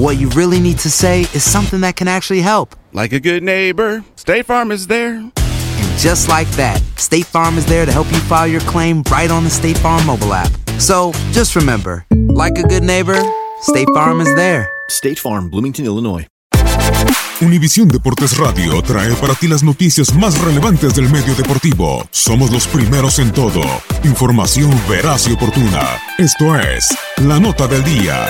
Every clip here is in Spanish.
but what you really need to say is something that can actually help. Like a good neighbor, State Farm is there. And just like that, State Farm is there to help you file your claim right on the State Farm mobile app. So just remember, like a good neighbor, State Farm is there. State Farm, Bloomington, Illinois. Univisión Deportes Radio trae para ti las noticias más relevantes del medio deportivo. Somos los primeros en todo. Información veraz y oportuna. Esto es La Nota del Día.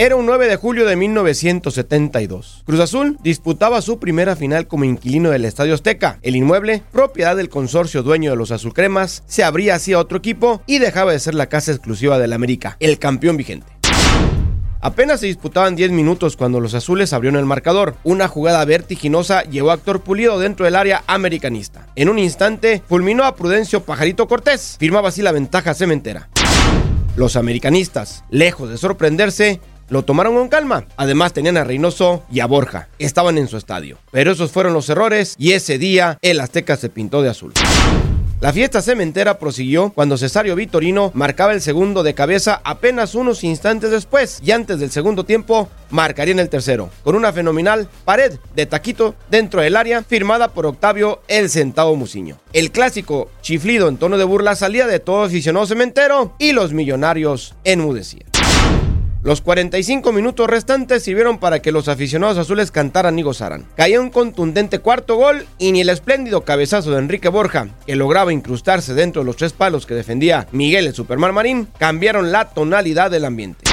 Era un 9 de julio de 1972. Cruz Azul disputaba su primera final como inquilino del Estadio Azteca. El inmueble, propiedad del consorcio dueño de los azulcremas, se abría hacia otro equipo y dejaba de ser la casa exclusiva del América, el campeón vigente. Apenas se disputaban 10 minutos cuando los azules abrieron el marcador. Una jugada vertiginosa llevó a Actor Pulido dentro del área americanista. En un instante, fulminó a Prudencio Pajarito Cortés. Firmaba así la ventaja cementera. Los americanistas, lejos de sorprenderse, lo tomaron con calma. Además tenían a Reynoso y a Borja. Estaban en su estadio. Pero esos fueron los errores y ese día el Azteca se pintó de azul. La fiesta cementera prosiguió cuando Cesario Vitorino marcaba el segundo de cabeza apenas unos instantes después y antes del segundo tiempo marcaría en el tercero, con una fenomenal pared de taquito dentro del área firmada por Octavio el Centavo Muciño. El clásico chiflido en tono de burla salía de todo aficionado cementero y los millonarios enmudecían. Los 45 minutos restantes sirvieron para que los aficionados azules cantaran y gozaran. Caía un contundente cuarto gol y ni el espléndido cabezazo de Enrique Borja, que lograba incrustarse dentro de los tres palos que defendía Miguel el Superman Marín, cambiaron la tonalidad del ambiente.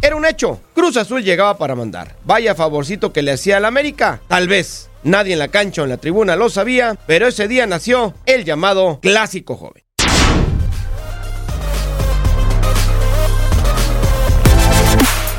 Era un hecho, Cruz Azul llegaba para mandar. Vaya favorcito que le hacía al América, tal vez. Nadie en la cancha o en la tribuna lo sabía, pero ese día nació el llamado Clásico Joven.